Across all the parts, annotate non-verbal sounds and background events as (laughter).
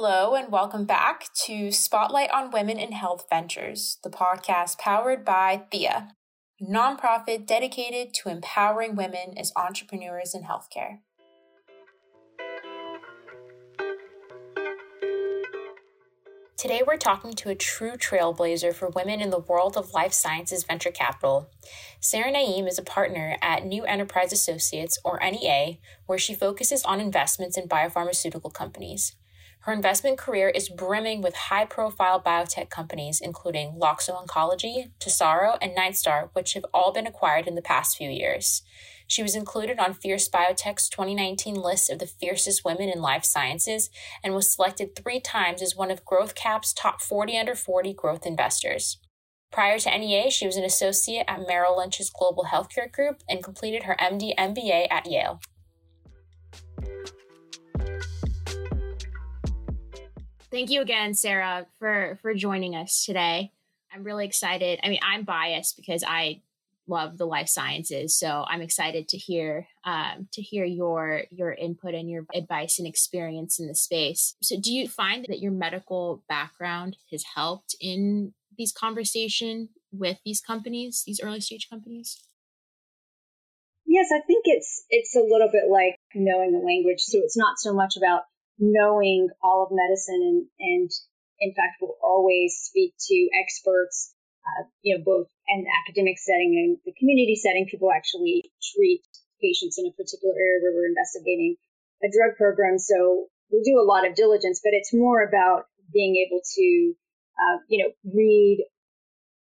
Hello, and welcome back to Spotlight on Women in Health Ventures, the podcast powered by Thea, a nonprofit dedicated to empowering women as entrepreneurs in healthcare. Today, we're talking to a true trailblazer for women in the world of life sciences venture capital. Sara Nayeem is a partner at New Enterprise Associates, or NEA, where she focuses on investments in biopharmaceutical companies. Her investment career is brimming with high profile biotech companies, including Loxo Oncology, Tesaro, and Nightstar, which have all been acquired in the past few years. She was included on Fierce Biotech's 2019 list of the fiercest women in life sciences and was selected three times as one of GrowthCap's top 40 under 40 growth investors. Prior to NEA, she was an associate at Merrill Lynch's Global Healthcare Group and completed her MD MBA at Yale. Thank you again, Sara, for for joining us today. I'm really excited. I mean, I'm biased because I love the life sciences, so I'm excited to hear um, to hear your your input and your advice and experience in the space. So, do you find that your medical background has helped in these conversation with these companies, these early stage companies? Yes, I think it's it's a little bit like knowing the language. So it's not so much about knowing all of medicine and, and in fact will always speak to experts, uh, you know, both in the academic setting and the community setting. People actually treat patients in a particular area where we're investigating a drug program. So we do a lot of diligence, but it's more about being able to, uh, you know, read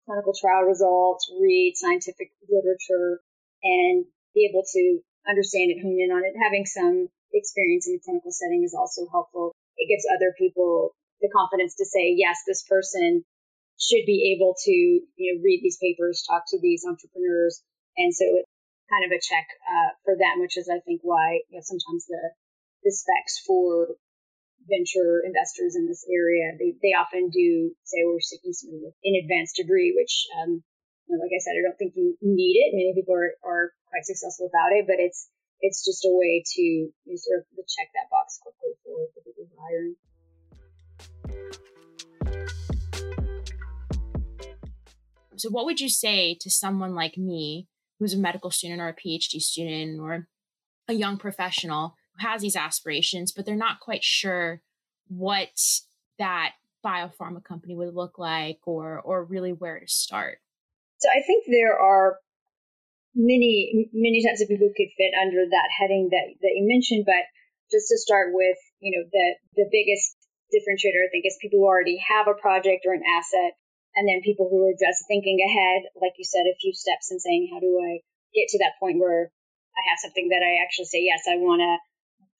clinical trial results, read scientific literature, and be able to understand it, hone in on it, having some experience in a clinical setting is also helpful. It gives other people the confidence to say, yes, this person should be able to, you know, read these papers, talk to these entrepreneurs. And so it's kind of a check uh, for them, which is, I think, why you know, sometimes the, the specs for venture investors in this area, they, they often do say we're seeking somebody with an advanced degree, which, um, you know, like I said, I don't think you need it. Many people are, are quite successful without it, but it's it's just a way to you sort of check that box quickly for the people who are hiring. So, what would you say to someone like me, who's a medical student or a PhD student or a young professional who has these aspirations, but they're not quite sure what that biopharma company would look like or or really where to start? So I think there are many many types of people could fit under that heading that that you mentioned, but just to start with, you know, the the biggest differentiator I think is people who already have a project or an asset, and then people who are just thinking ahead, like you said, a few steps and saying, how do I get to that point where I have something that I actually say, yes, I want to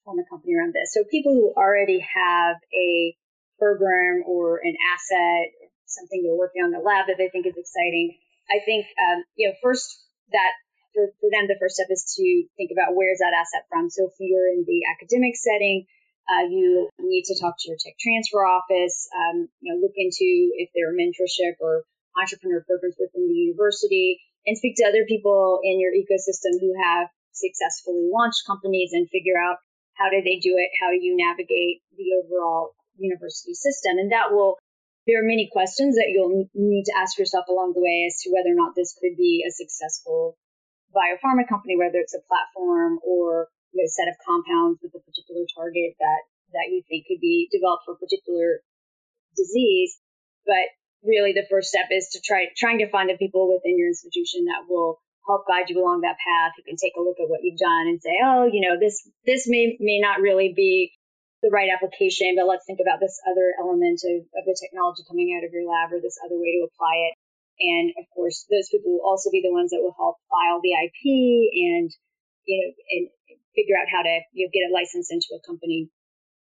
form a company around this. So people who already have a program or an asset, something they're working on in the lab that they think is exciting. I think, um, you know, first that for, for them, the first step is to think about where's that asset from. So if you're in the academic setting, uh, you need to talk to your tech transfer office, um, you know, look into if there are mentorship or entrepreneur programs within the university and speak to other people in your ecosystem who have successfully launched companies and figure out how do they do it? How do you navigate the overall university system? And that will, there are many questions that you'll need to ask yourself along the way as to whether or not this could be a successful biopharma company, whether it's a platform or you know, a set of compounds with a particular target that, that you think could be developed for a particular disease. But really the first step is to try trying to find the people within your institution that will help guide you along that path. You can take a look at what you've done and say, oh, you know, this this may may not really be the right application, but let's think about this other element of, of the technology coming out of your lab or this other way to apply it. And of course, those people will also be the ones that will help file the IP and, you know, and figure out how to you know, get a license into a company.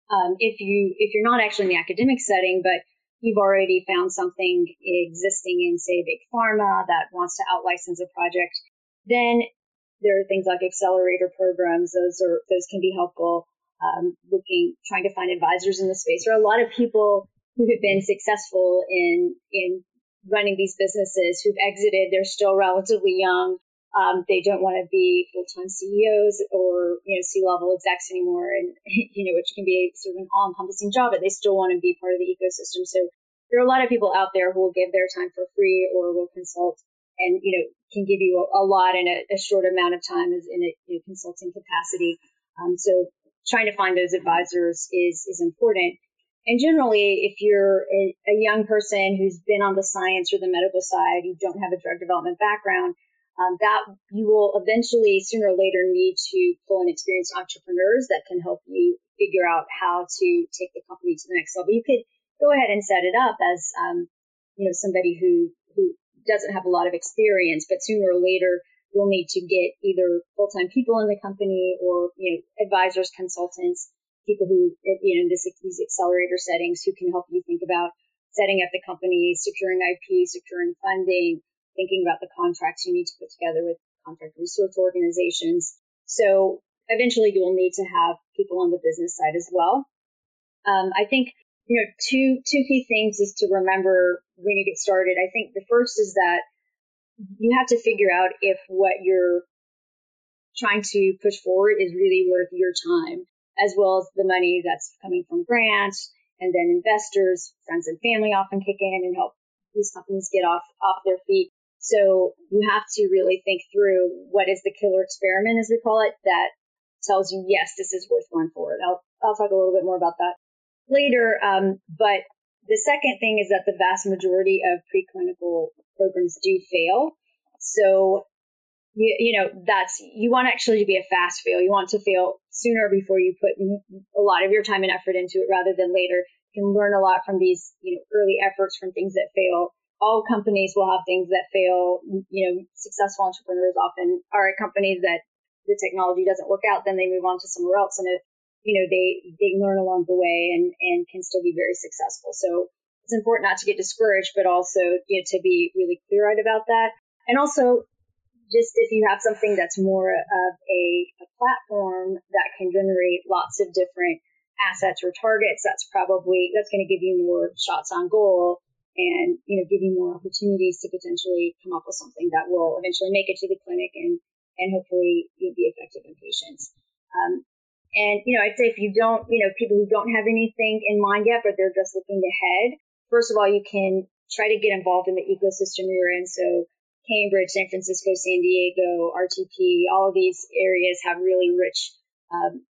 Um, if you, if you're not actually in the academic setting, but you've already found something existing in, say, big pharma that wants to out-license a project, then there are things like accelerator programs. Those are, those can be helpful. Um, looking, trying to find advisors in the space. There are a lot of people who have been successful in, in running these businesses who've exited. They're still relatively young. Um, they don't want to be full-time CEOs or you know C-level execs anymore, and (laughs) you know which can be sort of an all-encompassing job, but they still want to be part of the ecosystem. So there are a lot of people out there who will give their time for free or will consult and you know can give you a, a lot in a, a, short amount of time as in a you know, consulting capacity. Um, so trying to find those advisors is is important. And generally, if you're a, a, young person who's been on the science or the medical side, you don't have a drug development background, um, that you will eventually, sooner or later, need to pull in experienced entrepreneurs that can help you figure out how to take the company to the next level. You could go ahead and set it up as, um, you know, somebody who who doesn't have a lot of experience, but sooner or later you'll need to get either full-time people in the company or you know advisors, consultants, people who you know in this, these accelerator settings who can help you think about setting up the company, securing IP, securing funding, thinking about the contracts you need to put together with contract research organizations. So eventually you will need to have people on the business side as well. Um, I think you know, two two key things is to remember when you get started. I think the first is that you have to figure out if what you're trying to push forward is really worth your time, as well as the money that's coming from grants and then investors, friends and family often kick in and help these companies get off off their feet. So you have to really think through what is the killer experiment, as we call it, that tells you yes, this is worth going forward. I'll I'll talk a little bit more about that later. Um, but the second thing is that the vast majority of preclinical programs do fail. So, you, you know, that's, you want actually to be a fast fail. You want to fail sooner before you put a lot of your time and effort into it rather than later. You can learn a lot from these, you know, early efforts from things that fail. All companies will have things that fail. You know, successful entrepreneurs often are at companies that the technology doesn't work out, then they move on to somewhere else. And if you know, they, they learn along the way and, and can still be very successful. So it's important not to get discouraged, but also, you know, to be really clear eyed about that. And also just if you have something that's more of a, a platform that can generate lots of different assets or targets, that's probably, that's going to give you more shots on goal and, you know, give you more opportunities to potentially come up with something that will eventually make it to the clinic and, and hopefully be effective in patients. Um, and, you know, I'd say if you don't, you know, people who don't have anything in mind yet, but they're just looking ahead, first of all, you can try to get involved in the ecosystem you're in. So Cambridge, San Francisco, San Diego, RTP, all of these areas have really rich um,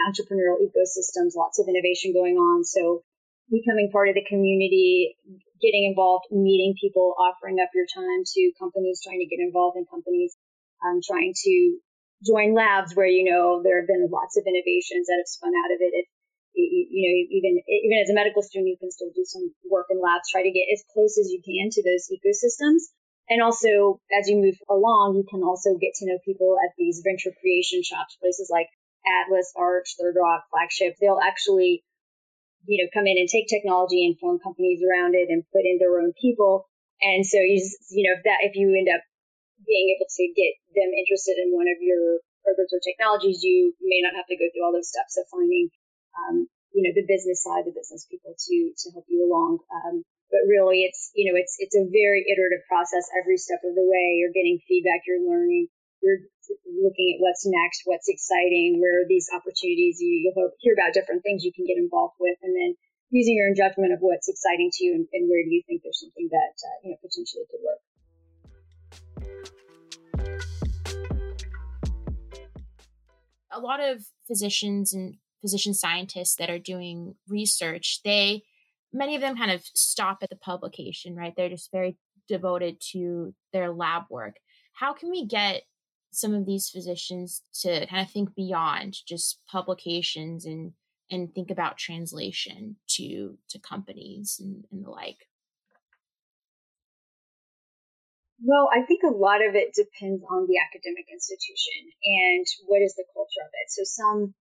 entrepreneurial ecosystems, lots of innovation going on. So becoming part of the community, getting involved, meeting people, offering up your time to companies, trying to get involved in companies, um, trying to join labs where you know there have been lots of innovations that have spun out of it. If you know, even even as a medical student, you can still do some work in labs. Try to get as close as you can to those ecosystems. And also, as you move along, you can also get to know people at these venture creation shops, places like Atlas, Arch, Third Rock, Flagship. They'll actually, you know, come in and take technology and form companies around it and put in their own people. And so you, just, you know, if that if you end up being able to get them interested in one of your programs or technologies, you may not have to go through all those steps of finding, um, you know, the business side, the business people to to help you along. Um, but really, it's you know, it's it's a very iterative process every step of the way. You're getting feedback, you're learning, you're looking at what's next, what's exciting, where are these opportunities. You you'll hear about different things you can get involved with, and then using your own judgment of what's exciting to you and, and where do you think there's something that uh, you know potentially could work. a lot of physicians and physician scientists that are doing research, they many of them kind of stop at the publication, right? They're just very devoted to their lab work. How can we get some of these physicians to kind of think beyond just publications and and think about translation to to companies and, and the like? Well, I think a lot of it depends on the academic institution and what is the culture of it. So some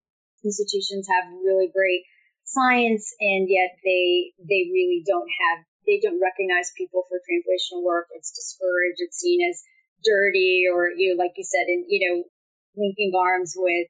institutions have really great science and yet they they really don't have they don't recognize people for translational work. It's discouraged, it's seen as dirty or you know, like you said, and you know, linking arms with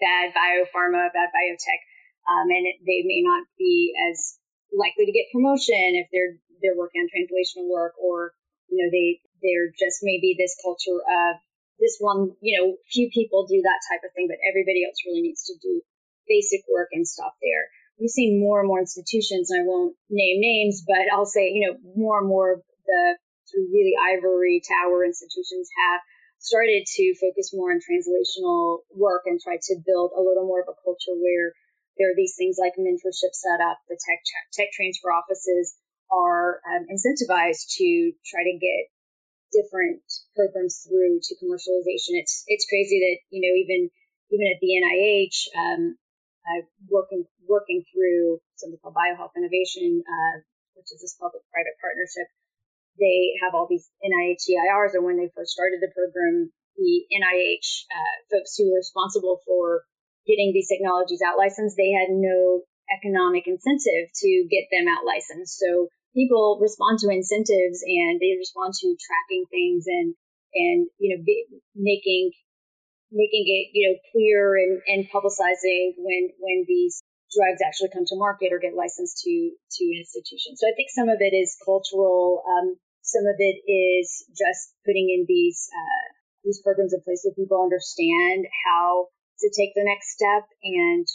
bad biopharma, bad biotech. Um, and it, they may not be as likely to get promotion if they're they're working on translational work or you know, they, there just may be this culture of this one, you know, few people do that type of thing, but everybody else really needs to do basic work and stop there. We've seen more and more institutions, and I won't name names, but I'll say, you know, more and more of the really ivory tower institutions have started to focus more on translational work and try to build a little more of a culture where there are these things like mentorship set up, the tech tech transfer offices are um, incentivized to try to get different programs through to commercialization. It's it's crazy that you know even even at the NIH, um, uh, working working through something called BioHealth Innovation, uh, which is this public-private partnership. They have all these NIH EIRs, and when they first started the program, the NIH uh, folks who were responsible for getting these technologies out licensed, they had no economic incentive to get them out licensed. So people respond to incentives and they respond to tracking things and and you know be, making making it you know clear and, and publicizing when when these drugs actually come to market or get licensed to to institutions. So I think some of it is cultural. Um, some of it is just putting in these uh, these programs in place so people understand how to take the next step and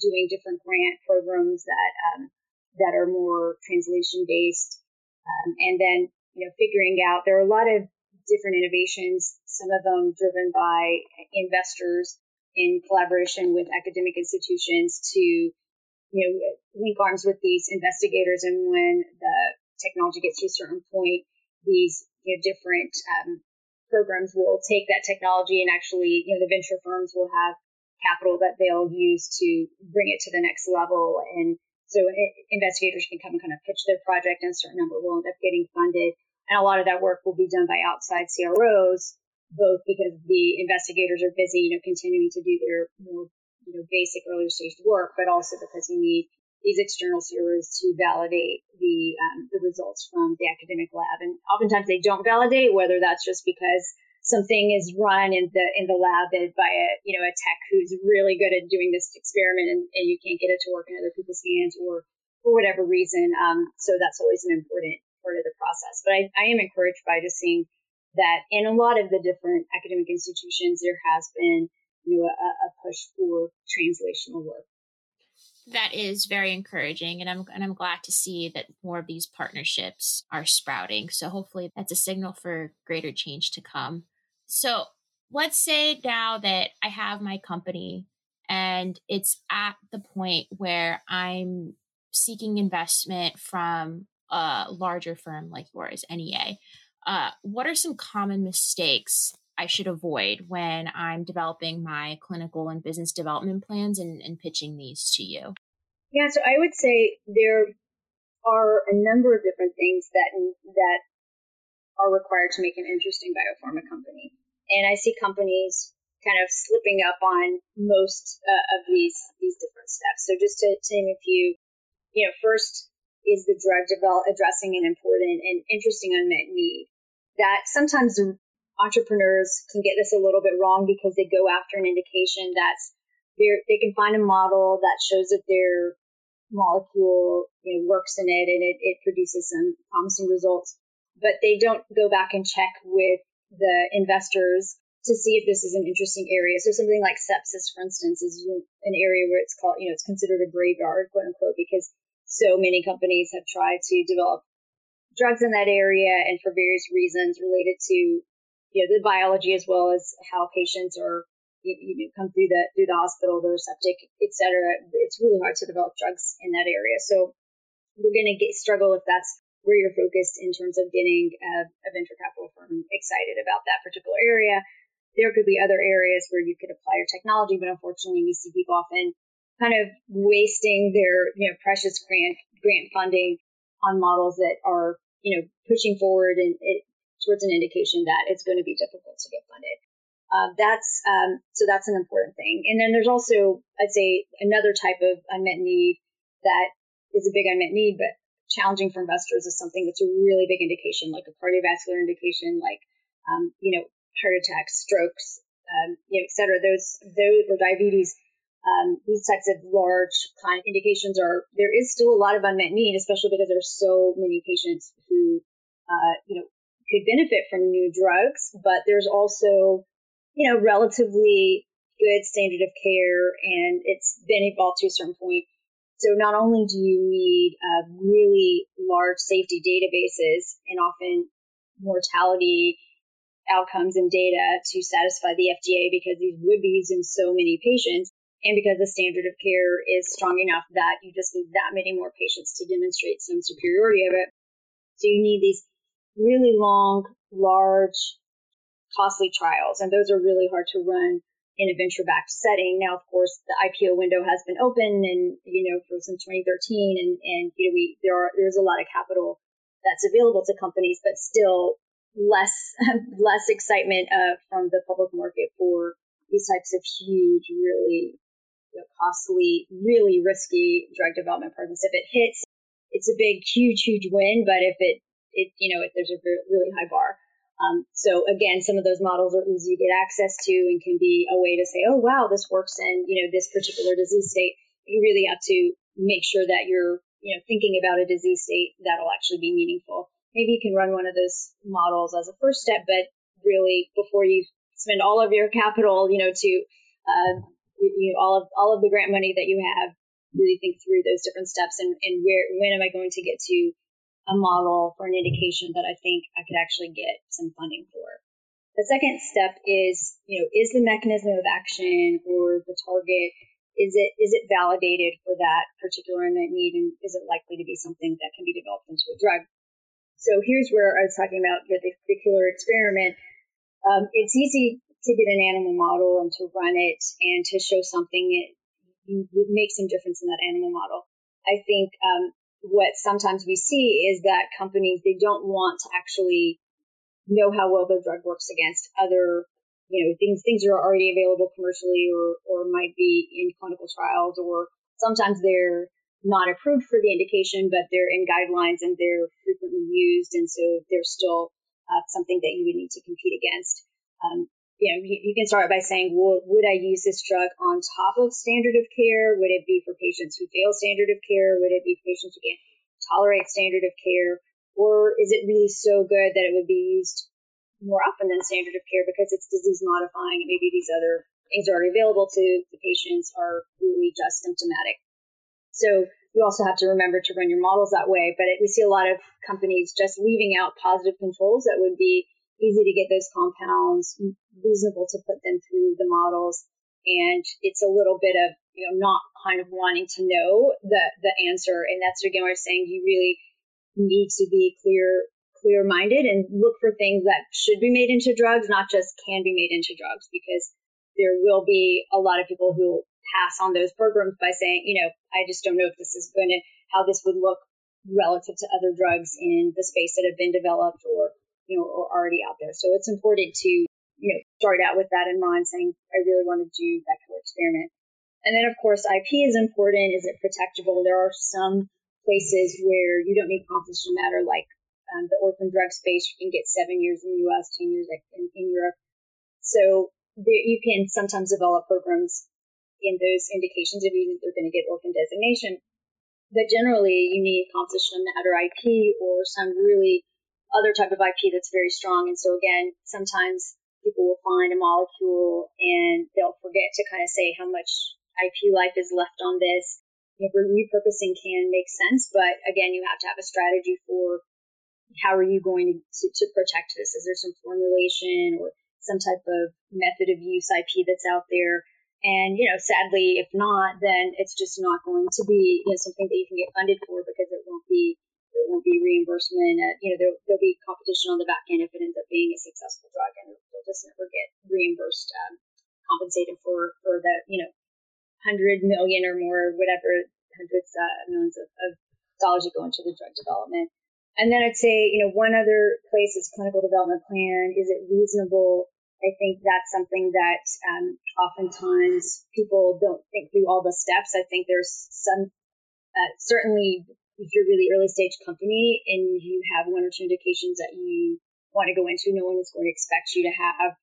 doing different grant programs that um, that are more translation based, um, and then you know figuring out there are a lot of different innovations. Some of them driven by investors in collaboration with academic institutions to you know link arms with these investigators, and when the technology gets to a certain point, these you know different um, programs will take that technology and actually you know the venture firms will have capital that they'll use to bring it to the next level and so it, investigators can come and kind of pitch their project, and a certain number will end up getting funded. And a lot of that work will be done by outside CROs, both because the investigators are busy, you know, continuing to do their more, you know, basic earlier stage work, but also because you need these external CROs to validate the um, the results from the academic lab. And oftentimes they don't validate, whether that's just because something is run in the in the lab by a you know a tech who's really good at doing this experiment and, and you can't get it to work in other people's hands or for whatever reason. Um, so that's always an important part of the process. But I, I am encouraged by just seeing that in a lot of the different academic institutions there has been you know a, a push for translational work that is very encouraging and I'm and I'm glad to see that more of these partnerships are sprouting. So hopefully that's a signal for greater change to come. So let's say now that I have my company and it's at the point where I'm seeking investment from a larger firm like yours, NEA. Uh, what are some common mistakes I should avoid when I'm developing my clinical and business development plans and, and pitching these to you? Yeah, so I would say there are a number of different things that that are required to make an interesting biopharma company. And I see companies kind of slipping up on most uh, of these these different steps. So just to, to name a few, you know, first is the drug develop addressing an important and interesting unmet need. That sometimes entrepreneurs can get this a little bit wrong because they go after an indication that's they can find a model that shows that their molecule you know, works in it and it, it produces some promising results but they don't go back and check with the investors to see if this is an interesting area. So something like sepsis, for instance, is an area where it's called, you know, it's considered a graveyard, quote unquote, because so many companies have tried to develop drugs in that area and for various reasons related to, you know, the biology as well as how patients are, you, you know, come through the, through the hospital, the septic, et cetera. It's really hard to develop drugs in that area. So we're going to get struggle if that's where you're focused in terms of getting a, a venture capital firm excited about that particular area. There could be other areas where you could apply your technology, but unfortunately, we see people often kind of wasting their you know precious grant grant funding on models that are you know pushing forward and it, towards an indication that it's going to be difficult to get funded. Uh, that's um, so that's an important thing. And then there's also I'd say another type of unmet need that is a big unmet need, but challenging for investors is something that's a really big indication, like a cardiovascular indication, like um, you know heart attacks, strokes, um, you know, et cetera. Those those or diabetes. Um, these types of large indications are there is still a lot of unmet need, especially because there's so many patients who uh, you know could benefit from new drugs, but there's also, you know, relatively good standard of care and it's been evolved to a certain point. So not only do you need uh, really large safety databases and often mortality outcomes and data to satisfy the FDA because these would be used in so many patients, and because the standard of care is strong enough that you just need that many more patients to demonstrate some superiority of it. So you need these really long, large, costly trials, and those are really hard to run in a venture-backed setting. Now, of course, the IPO window has been open, and you know, for since 2013, and and you know, we there are there's a lot of capital that's available to companies, but still less (laughs) less excitement uh, from the public market for these types of huge, really you know, costly, really risky drug development programs. If it hits, it's a big, huge, huge win. But if it, it you know, if there's a really high bar. Um, so again, some of those models are easy to get access to and can be a way to say, oh wow, this works in you know this particular disease state. You really have to make sure that you're you know thinking about a disease state that'll actually be meaningful. Maybe you can run one of those models as a first step, but really before you spend all of your capital, you know, to uh, you know, all of all of the grant money that you have, really think through those different steps and, and where when am I going to get to a model for an indication that I think I could actually get some funding for. The second step is, you know, is the mechanism of action or the target is it is it validated for that particular unmet need and is it likely to be something that can be developed into a drug? So here's where I was talking about the particular experiment. Um, it's easy to get an animal model and to run it and to show something it, you make some difference in that animal model. I think um, what sometimes we see is that companies they don't want to actually know how well their drug works against other you know things things are already available commercially or or might be in clinical trials or sometimes they're not approved for the indication but they're in guidelines and they're frequently used and so they're still uh, something that you would need to compete against um, you know, you, can start by saying, well, would I use this drug on top of standard of care? Would it be for patients who fail standard of care? Would it be patients who can't tolerate standard of care? Or is it really so good that it would be used more often than standard of care because it's disease modifying and maybe these other things are already available to the patients are really just symptomatic. So you also have to remember to run your models that way. But it, we see a lot of companies just leaving out positive controls that would be easy to get those compounds, reasonable to put them through the models. And it's a little bit of, you know, not kind of wanting to know the, the answer. And that's again, we're saying you really need to be clear, clear minded and look for things that should be made into drugs, not just can be made into drugs, because there will be a lot of people who pass on those programs by saying, you know, I just don't know if this is going to, how this would look relative to other drugs in the space that have been developed or you know, are already out there. So it's important to, you know, start out with that in mind, saying, I really want to do that of experiment. And then, of course, IP is important. Is it protectable? There are some places where you don't need composition matter, like um, the orphan drug space. You can get seven years in the U.S., ten years in, in Europe. So there, you can sometimes develop programs in those indications if you think they're going to get orphan designation. But generally, you need composition matter IP or some really other type of IP that's very strong. And so again, sometimes people will find a molecule and they'll forget to kind of say how much IP life is left on this. You know, repurposing can make sense, but again, you have to have a strategy for how are you going to, to, to protect this? Is there some formulation or some type of method of use IP that's out there? And, you know, sadly, if not, then it's just not going to be, you know, something that you can get funded for because it won't be there won't be reimbursement. At, you know, there, there'll be competition on the back end if it ends up being a successful drug, and they'll just never get reimbursed, um, compensated for for the you know hundred million or more, whatever hundreds uh, millions of, of dollars that go into the drug development. And then I'd say, you know, one other place is clinical development plan. Is it reasonable? I think that's something that um, oftentimes people don't think through all the steps. I think there's some, uh, certainly if you're really early stage company and you have one or two indications that you want to go into, no one is going to expect you to have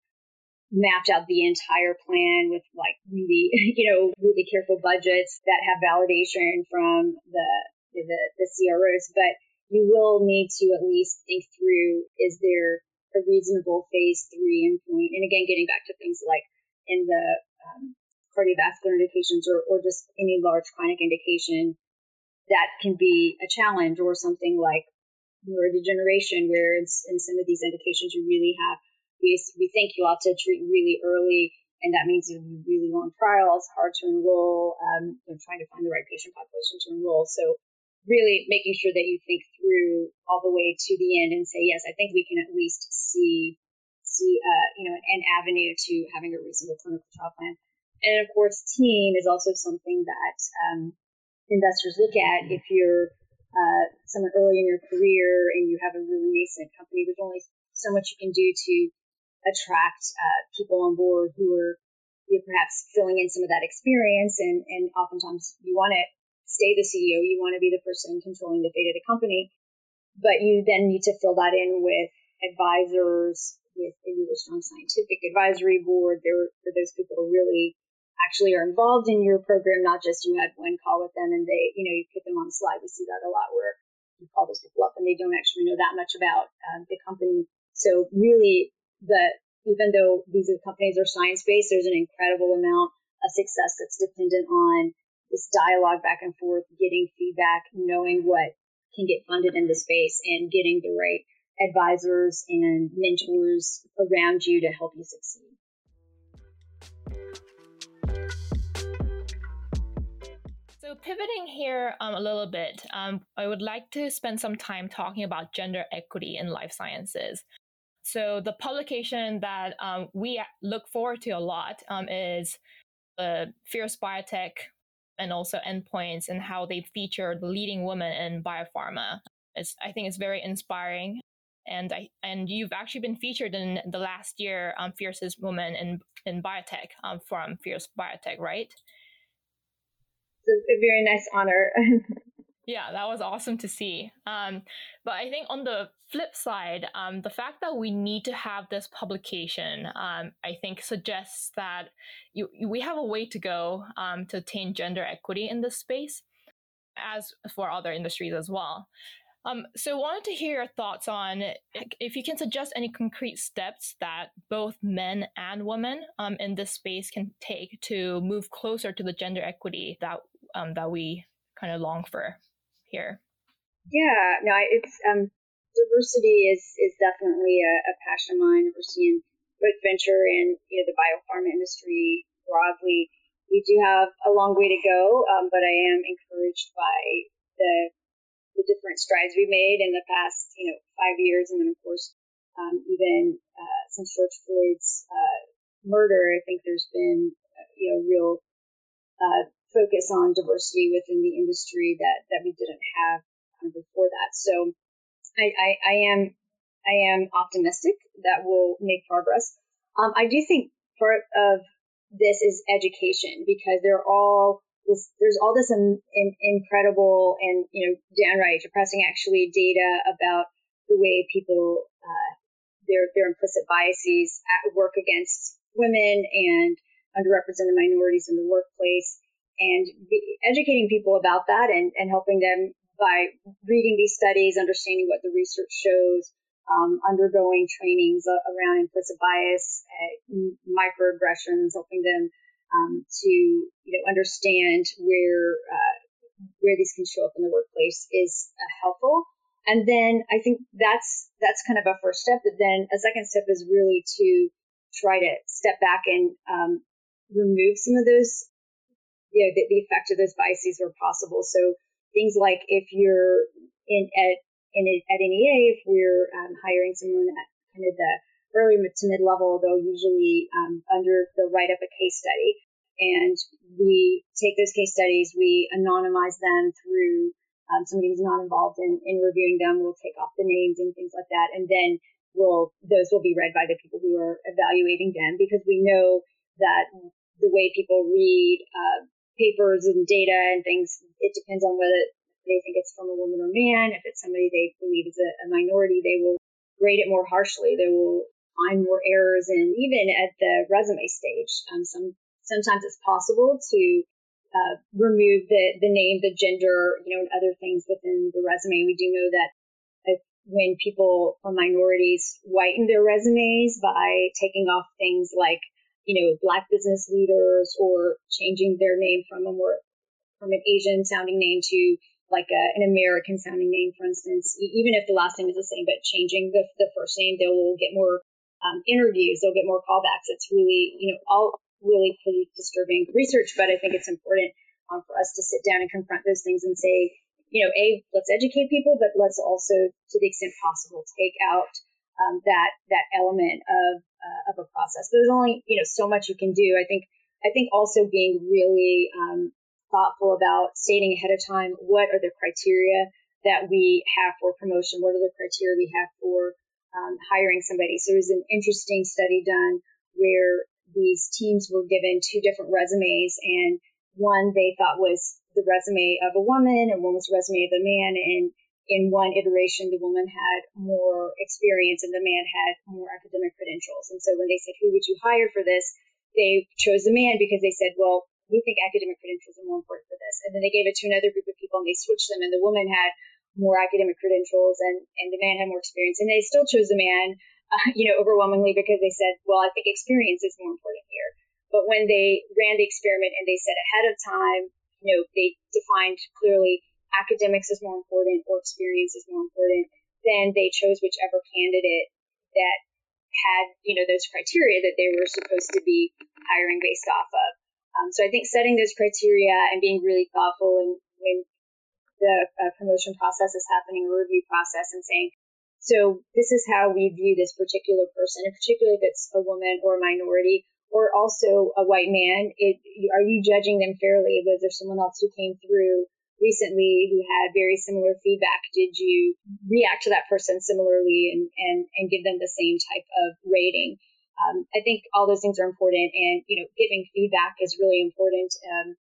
mapped out the entire plan with like really, (laughs) you know, really careful budgets that have validation from the the, the CROs. But you will need to at least think through is there a reasonable phase three endpoint? And again, getting back to things like in the um, cardiovascular indications or, or just any large chronic indication, that can be a challenge or something like neurodegeneration, where in, in some of these indications you really have, we, we think you ought to treat really early and that means you have really long trials, hard to enroll, um, trying to find the right patient population to enroll. So really making sure that you think through all the way to the end and say, yes, I think we can at least see see uh, you know an avenue to having a reasonable clinical trial plan. And of course, team is also something that um, investors look at. If you're uh, someone early in your career and you have a really nascent company, there's only so much you can do to attract uh, people on board who are you know, perhaps filling in some of that experience. And, and oftentimes you want to stay the CEO, you want to be the person controlling the fate of the company, but you then need to fill that in with advisors, with a really strong scientific advisory board. There for those people really actually are involved in your program, not just you had one call with them and they, you know, you put them on a slide. We see that a lot where you call those people up and they don't actually know that much about um, the company. So really that even though these companies are science based, there's an incredible amount of success that's dependent on this dialogue back and forth, getting feedback, knowing what can get funded in the space, and getting the right advisors and mentors around you to help you succeed. So, pivoting here um, a little bit, um, I would like to spend some time talking about gender equity in life sciences. So the publication that um, we look forward to a lot um, is the Fierce Biotech and also Endpoints and how they feature the leading women in biopharma. It's, I think it's very inspiring. And I and you've actually been featured in the last year um, Fiercest Woman in in Biotech um, from Fierce Biotech, right? A very nice honor. (laughs) Yeah, that was awesome to see. Um, but I think on the flip side, um, the fact that we need to have this publication, um, I think suggests that you, we have a way to go um, to attain gender equity in this space, as for other industries as well. Um, so, wanted to hear your thoughts on if you can suggest any concrete steps that both men and women um, in this space can take to move closer to the gender equity that that we kind of long for here? Yeah, no, it's um, diversity is is definitely a, a passion of mine. Diversity in both venture and you know the biopharma industry broadly. We do have a long way to go, um, but I am encouraged by the the different strides we've made in the past, you know, five years, and then of course, um, even uh, since George Floyd's uh, murder, I think there's been uh, you know real uh, focus on diversity within the industry that, that we didn't have before that. So I, I, I am I am optimistic that we'll make progress. Um, I do think part of this is education because they're all this, there's all this in, in, incredible and you know downright depressing actually data about the way people uh, their their implicit biases work against women and underrepresented minorities in the workplace and educating people about that and, and helping them by reading these studies, understanding what the research shows, um, undergoing trainings around implicit bias, uh, microaggressions, helping them um, to you know understand where uh, where these can show up in the workplace is uh, helpful. And then I think that's that's kind of a first step. But then a second step is really to try to step back and um, remove some of those you know, the, the effect of those biases were possible. So things like if you're in at in at NEA, if we're um, hiring someone at kind of the early to mid level, they'll usually um, under they'll write up a case study, and we take those case studies, we anonymize them through um, somebody who's not involved in, in reviewing them. We'll take off the names and things like that, and then we'll those will be read by the people who are evaluating them because we know that the way people read uh, papers and data and things. It depends on whether they think it's from a woman or man. If it's somebody they believe is a, a minority, they will grade it more harshly. They will find more errors, and even at the resume stage, um, some sometimes it's possible to uh, remove the the name, the gender, you know, and other things within the resume. We do know that when people from minorities whiten their resumes by taking off things like, you know, black business leaders or changing their name from a more from an Asian sounding name to like a, an American sounding name, for instance, even if the last name is the same, but changing the, the first name, they will get more um, interviews, they'll get more callbacks. It's really, you know, all really pretty disturbing research, but I think it's important um, for us to sit down and confront those things and say, you know, a let's educate people, but let's also, to the extent possible, take out um, that that element of uh, of a process. But there's only you know so much you can do. I think I think also being really um, thoughtful about stating ahead of time what are the criteria that we have for promotion, what are the criteria we have for um, hiring somebody. So there's an interesting study done where these teams were given two different resumes, and one they thought was the resume of a woman and one was the resume of a man. And in one iteration, the woman had more experience and the man had more academic credentials. And so when they said, who would you hire for this? They chose the man because they said, well, we think academic credentials are more important for this. And then they gave it to another group of people and they switched them and the woman had more academic credentials and, and the man had more experience. And they still chose the man, uh, you know, overwhelmingly because they said, well, I think experience is more important here. But when they ran the experiment and they said ahead of time, you know, they defined clearly academics is more important or experience is more important, then they chose whichever candidate that had, you know, those criteria that they were supposed to be hiring based off of. Um, so I think setting those criteria and being really thoughtful and when the uh, promotion process is happening, a review process, and saying, so this is how we view this particular person, and particularly if it's a woman or a minority, or also a white man, it, are you judging them fairly? Was there someone else who came through recently who had very similar feedback? Did you react to that person similarly and, and, and give them the same type of rating? Um, I think all those things are important and, you know, giving feedback is really important um,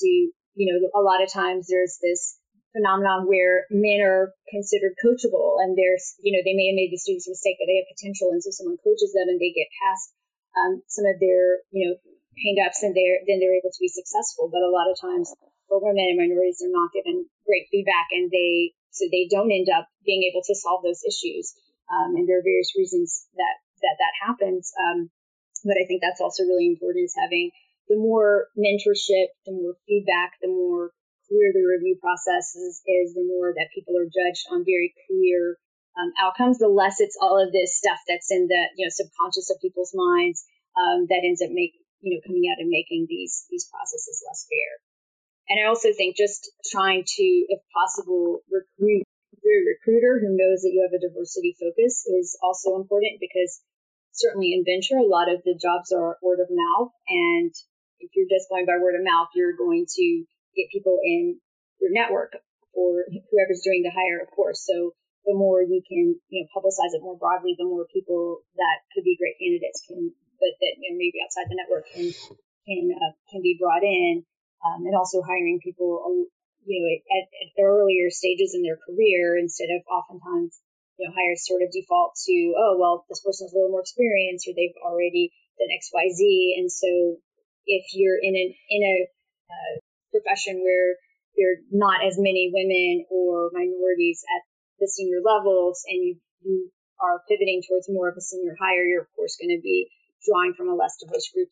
to, you know, a lot of times there's this phenomenon where men are considered coachable and there's, you know, they may have made the student's mistake that they have potential and so someone coaches them and they get past um, some of their, you know, hangups and they're, then they're able to be successful. But a lot of times for women and minorities, they're not given great feedback and they, so they don't end up being able to solve those issues. Um, and there are various reasons that, that that happens. Um, but I think that's also really important is having the more mentorship, the more feedback, the more clear the review process is, is the more that people are judged on very clear um, outcomes, the less it's all of this stuff that's in the you know subconscious of people's minds um, that ends up make you know coming out and making these these processes less fair. And I also think just trying to, if possible, recruit through a recruiter who knows that you have a diversity focus is also important because certainly in venture, a lot of the jobs are word of mouth. And if you're just going by word of mouth, you're going to get people in your network for whoever's doing the hire, of course. So the more you can, you know, publicize it more broadly, the more people that could be great candidates can, but that you know maybe outside the network can can uh, can be brought in, um, and also hiring people, um, you know, at, at earlier stages in their career instead of oftentimes, you know, hires sort of default to, oh well, this person has a little more experience or they've already done X Y Z, and so if you're in an in a uh, profession where there are not as many women or minorities at the senior levels and you, you are pivoting towards more of a senior hire, you're of course going to be drawing from a less diverse group.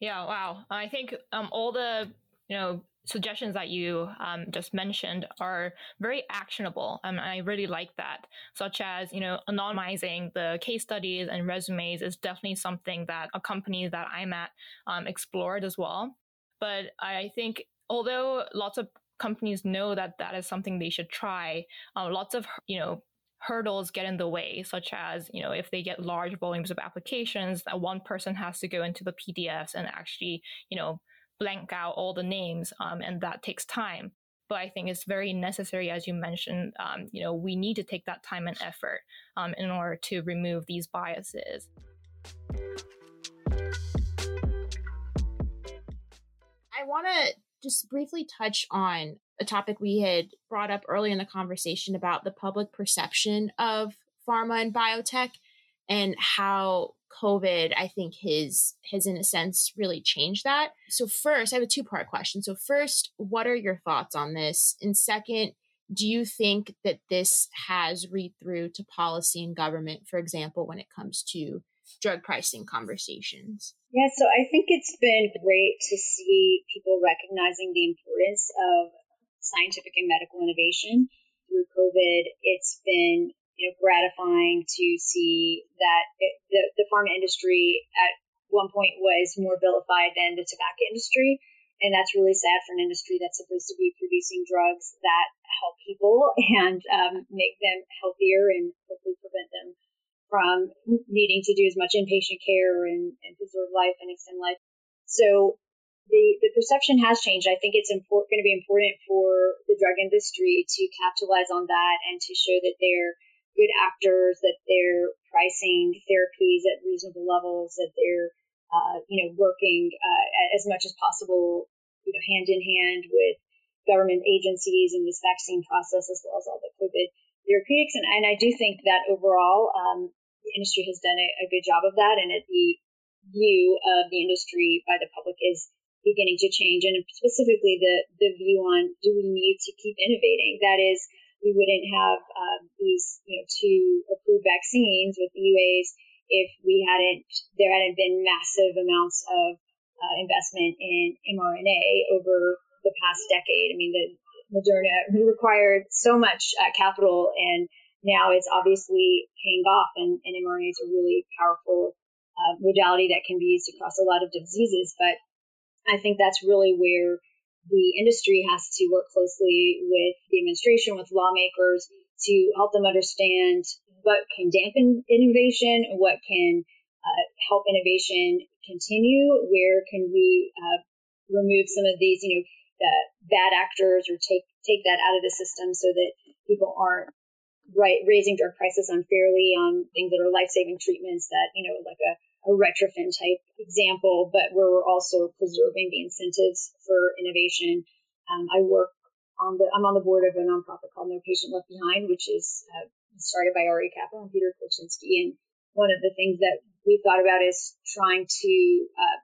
Yeah, wow. I think um, all the you know suggestions that you um, just mentioned are very actionable and i really like that such as you know anonymizing the case studies and resumes is definitely something that a company that i'm at um, explored as well but i think although lots of companies know that that is something they should try, uh, lots of you know hurdles get in the way, such as you know if they get large volumes of applications, that one person has to go into the PDFs and actually you know blank out all the names, um, and that takes time. But I think it's very necessary, as you mentioned. Um, you know, we need to take that time and effort um, in order to remove these biases. I want to just briefly touch on a topic we had brought up early in the conversation about the public perception of pharma and biotech and how COVID, I think his has in a sense really changed that. So first, I have a two part question. So first, what are your thoughts on this? And second, do you think that this has read through to policy and government, for example, when it comes to drug pricing conversations? Yeah, so I think it's been great to see people recognizing the importance of scientific and medical innovation through COVID. It's been you know gratifying to see that it, the the pharma industry at one point was more vilified than the tobacco industry, and that's really sad for an industry that's supposed to be producing drugs that help people (laughs) and um, make them healthier and hopefully prevent them from needing to do as much inpatient care and, and preserve life and extend life. So the, the perception has changed. I think it's important, going to be important for the drug industry to capitalize on that and to show that they're good actors, that they're pricing therapies at reasonable levels, that they're uh, you know working uh, as much as possible, you know, hand in hand with government agencies in this vaccine process as well as all the COVID therapeutics. And, and I do think that overall, um, the industry has done a, a, good job of that, and the view of the industry by the public is beginning to change, and specifically the the view on do we need to keep innovating? That is, we wouldn't have uh, these you know two approved vaccines with EUAs if we hadn't there hadn't been massive amounts of uh, investment in mRNA over the past decade. I mean, the Moderna required so much uh, capital, and now it's obviously paying off, and, and mRNA is a really powerful uh, modality that can be used across a lot of diseases. But I think that's really where the industry has to work closely with the administration, with lawmakers to help them understand what can dampen innovation, what can uh, help innovation continue, where can we uh, remove some of these, you know, bad actors or take take that out of the system so that people aren't right raising drug prices unfairly on things that are life saving treatments that you know like a a Retrophin type example, but where we're also preserving the incentives for innovation. Um, I work on the I'm on the board of a nonprofit called No Patient Left Behind, which is uh, started by RA Capital and Peter Kolchinsky. And one of the things that we've thought about is trying to uh,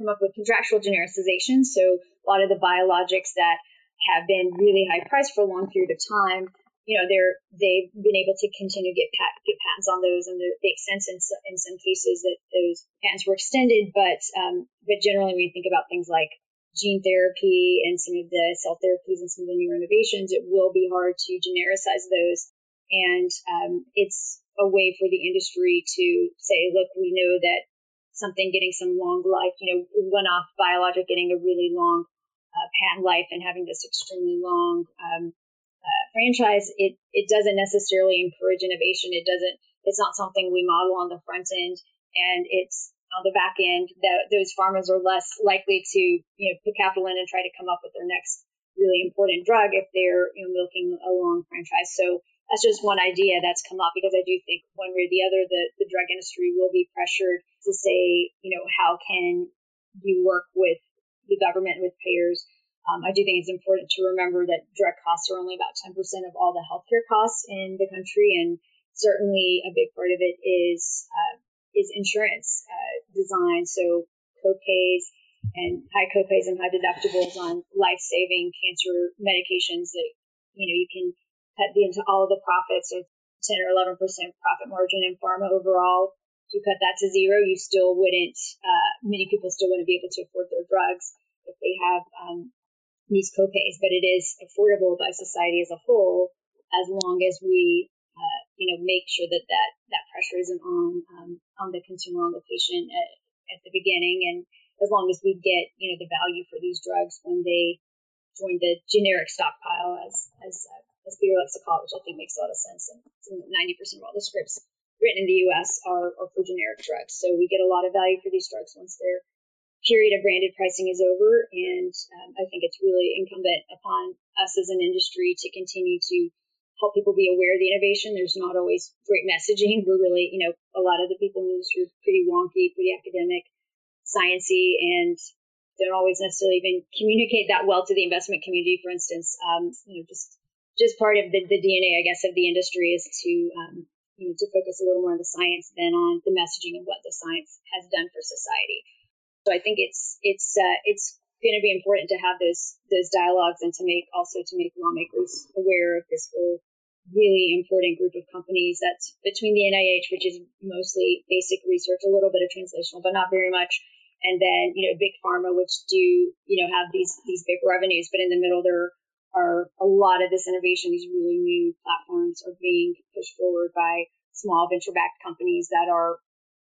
come up with contractual genericization. So a lot of the biologics that have been really high priced for a long period of time you know they're they've been able to continue to get pat, get patents on those, and they extend in, in some cases that those patents were extended. But um, but generally, when you think about things like gene therapy and some of the cell therapies and some of the new innovations, it will be hard to genericize those, and um, it's a way for the industry to say, look, we know that something getting some long life, you know, one-off biologic getting a really long uh, patent life and having this extremely long um, franchise, it it doesn't necessarily encourage innovation. It doesn't. It's not something we model on the front end, and it's on the back end that those farmers are less likely to you know put capital in and try to come up with their next really important drug if they're you know milking a long franchise. So that's just one idea that's come up because I do think one way or the other the, the drug industry will be pressured to say you know how can you work with the government with payers um, I do think it's important to remember that direct costs are only about 10% of all the healthcare costs in the country, and certainly a big part of it is uh, is insurance uh, design. So copays and high copays and high deductibles on life-saving cancer medications that you know you can cut into all of the profits of 10 or 11 percent profit margin in pharma overall. If you cut that to zero, you still wouldn't. Uh, many people still wouldn't be able to afford their drugs if they have um, these copays, but it is affordable by society as a whole as long as we, uh, you know, make sure that that, that pressure isn't on um, on the consumer, on the patient at, at the beginning, and as long as we get, you know, the value for these drugs when they join the generic stockpile, as as uh, as Peter likes to call it, which I think makes a lot of sense. And 90% of all the scripts written in the U.S. are, are for generic drugs, so we get a lot of value for these drugs once they're period of branded pricing is over, and um, I think it's really incumbent upon us as an industry to continue to help people be aware of the innovation. There's not always great messaging. We're really, you know, a lot of the people in the industry are pretty wonky, pretty academic, sciency, and don't always necessarily even communicate that well to the investment community. For instance, um, you know, just just part of the, the DNA, I guess, of the industry is to um, you know, to focus a little more on the science than on the messaging of what the science has done for society. So I think it's it's uh, it's going to be important to have those those dialogues and to make also to make lawmakers aware of this whole really important group of companies that's between the NIH, which is mostly basic research, a little bit of translational, but not very much, and then you know big pharma, which do you know have these these big revenues, but in the middle there are a lot of this innovation, these really new platforms are being pushed forward by small venture-backed companies that are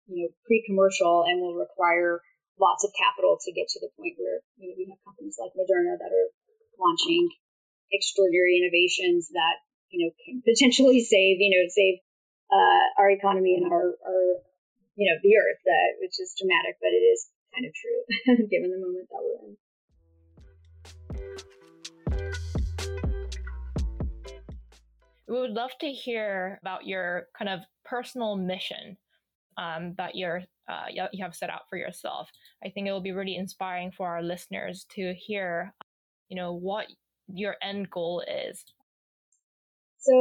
you know pre-commercial and will require lots of capital to get to the point where you know we have companies like Moderna that are launching extraordinary innovations that you know can (laughs) potentially save you know save uh, our economy and our, our you know the earth, uh, which is dramatic, but it is kind of true (laughs) given the moment that we're in. We would love to hear about your kind of personal mission um, that you're uh, you have set out for yourself. I think it will be really inspiring for our listeners to hear, you know, what your end goal is. So,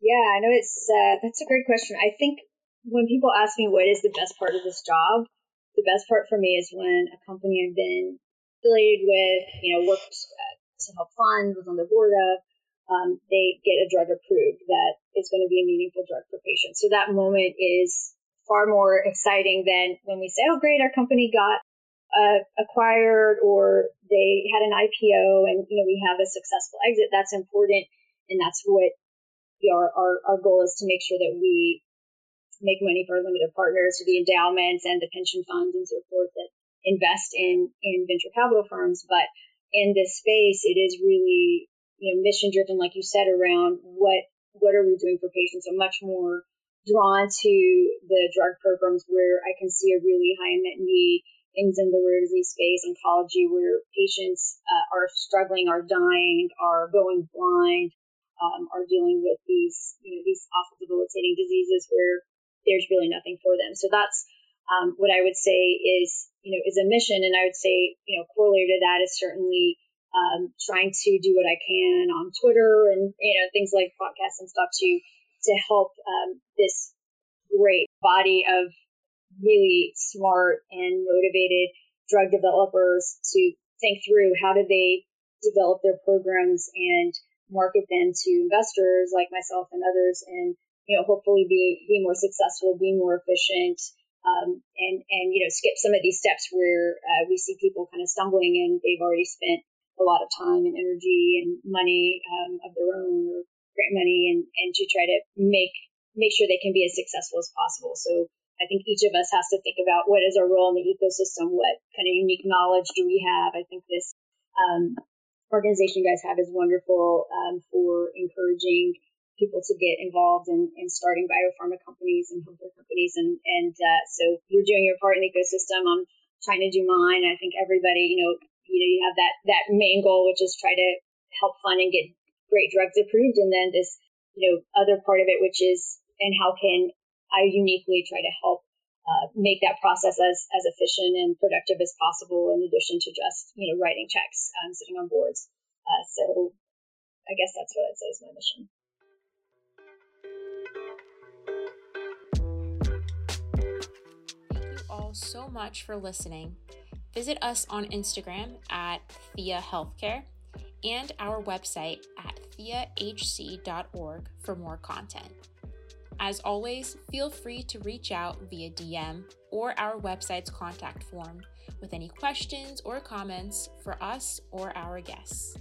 yeah, I know it's uh, that's a great question. I think when people ask me what is the best part of this job, the best part for me is when a company I've been affiliated with, you know, worked uh, to help fund, was on the board of, um, they get a drug approved that is going to be a meaningful drug for patients. So that moment is far more exciting than when we say, oh, great, our company got uh, acquired or they had an IPO and, you know, we have a successful exit. That's important. And that's what you know, our, our, our goal is to make sure that we make money for our limited partners, for the endowments and the pension funds and so forth that invest in, in venture capital firms. But in this space, it is really, you know, mission driven, like you said, around what, what are we doing for patients? So much more drawn to the drug programs where I can see a really high unmet need, things in the rare disease space, oncology, where patients uh, are struggling, are dying, are going blind, um, are dealing with these, you know, these awful debilitating diseases where there's really nothing for them. So that's um, what I would say is, you know, is a mission. And I would say, you know, corollary to that is certainly um, trying to do what I can on Twitter and, you know, things like podcasts and stuff to to help um, this great body of really smart and motivated drug developers to think through how do they develop their programs and market them to investors like myself and others and you know hopefully be be more successful be more efficient um, and and you know skip some of these steps where uh, we see people kind of stumbling and they've already spent a lot of time and energy and money um, of their own or grant money and, and to try to make make sure they can be as successful as possible. So I think each of us has to think about what is our role in the ecosystem, what kind of unique knowledge do we have. I think this um, organization you guys have is wonderful um, for encouraging people to get involved in, in starting biopharma companies and healthcare companies. And, and uh, so you're doing your part in the ecosystem. I'm trying to do mine. I think everybody, you know, you know, you have that, that main goal, which is try to help fund and get great drugs approved, and then this you know other part of it, which is and how can I uniquely try to help uh, make that process as as efficient and productive as possible, in addition to just you know writing checks and sitting on boards. Uh, so I guess that's what I'd say is my mission. Thank you all so much for listening. Visit us on Instagram at Thea Healthcare and our website at theahc.org for more content. As always, feel free to reach out via DM or our website's contact form with any questions or comments for us or our guests.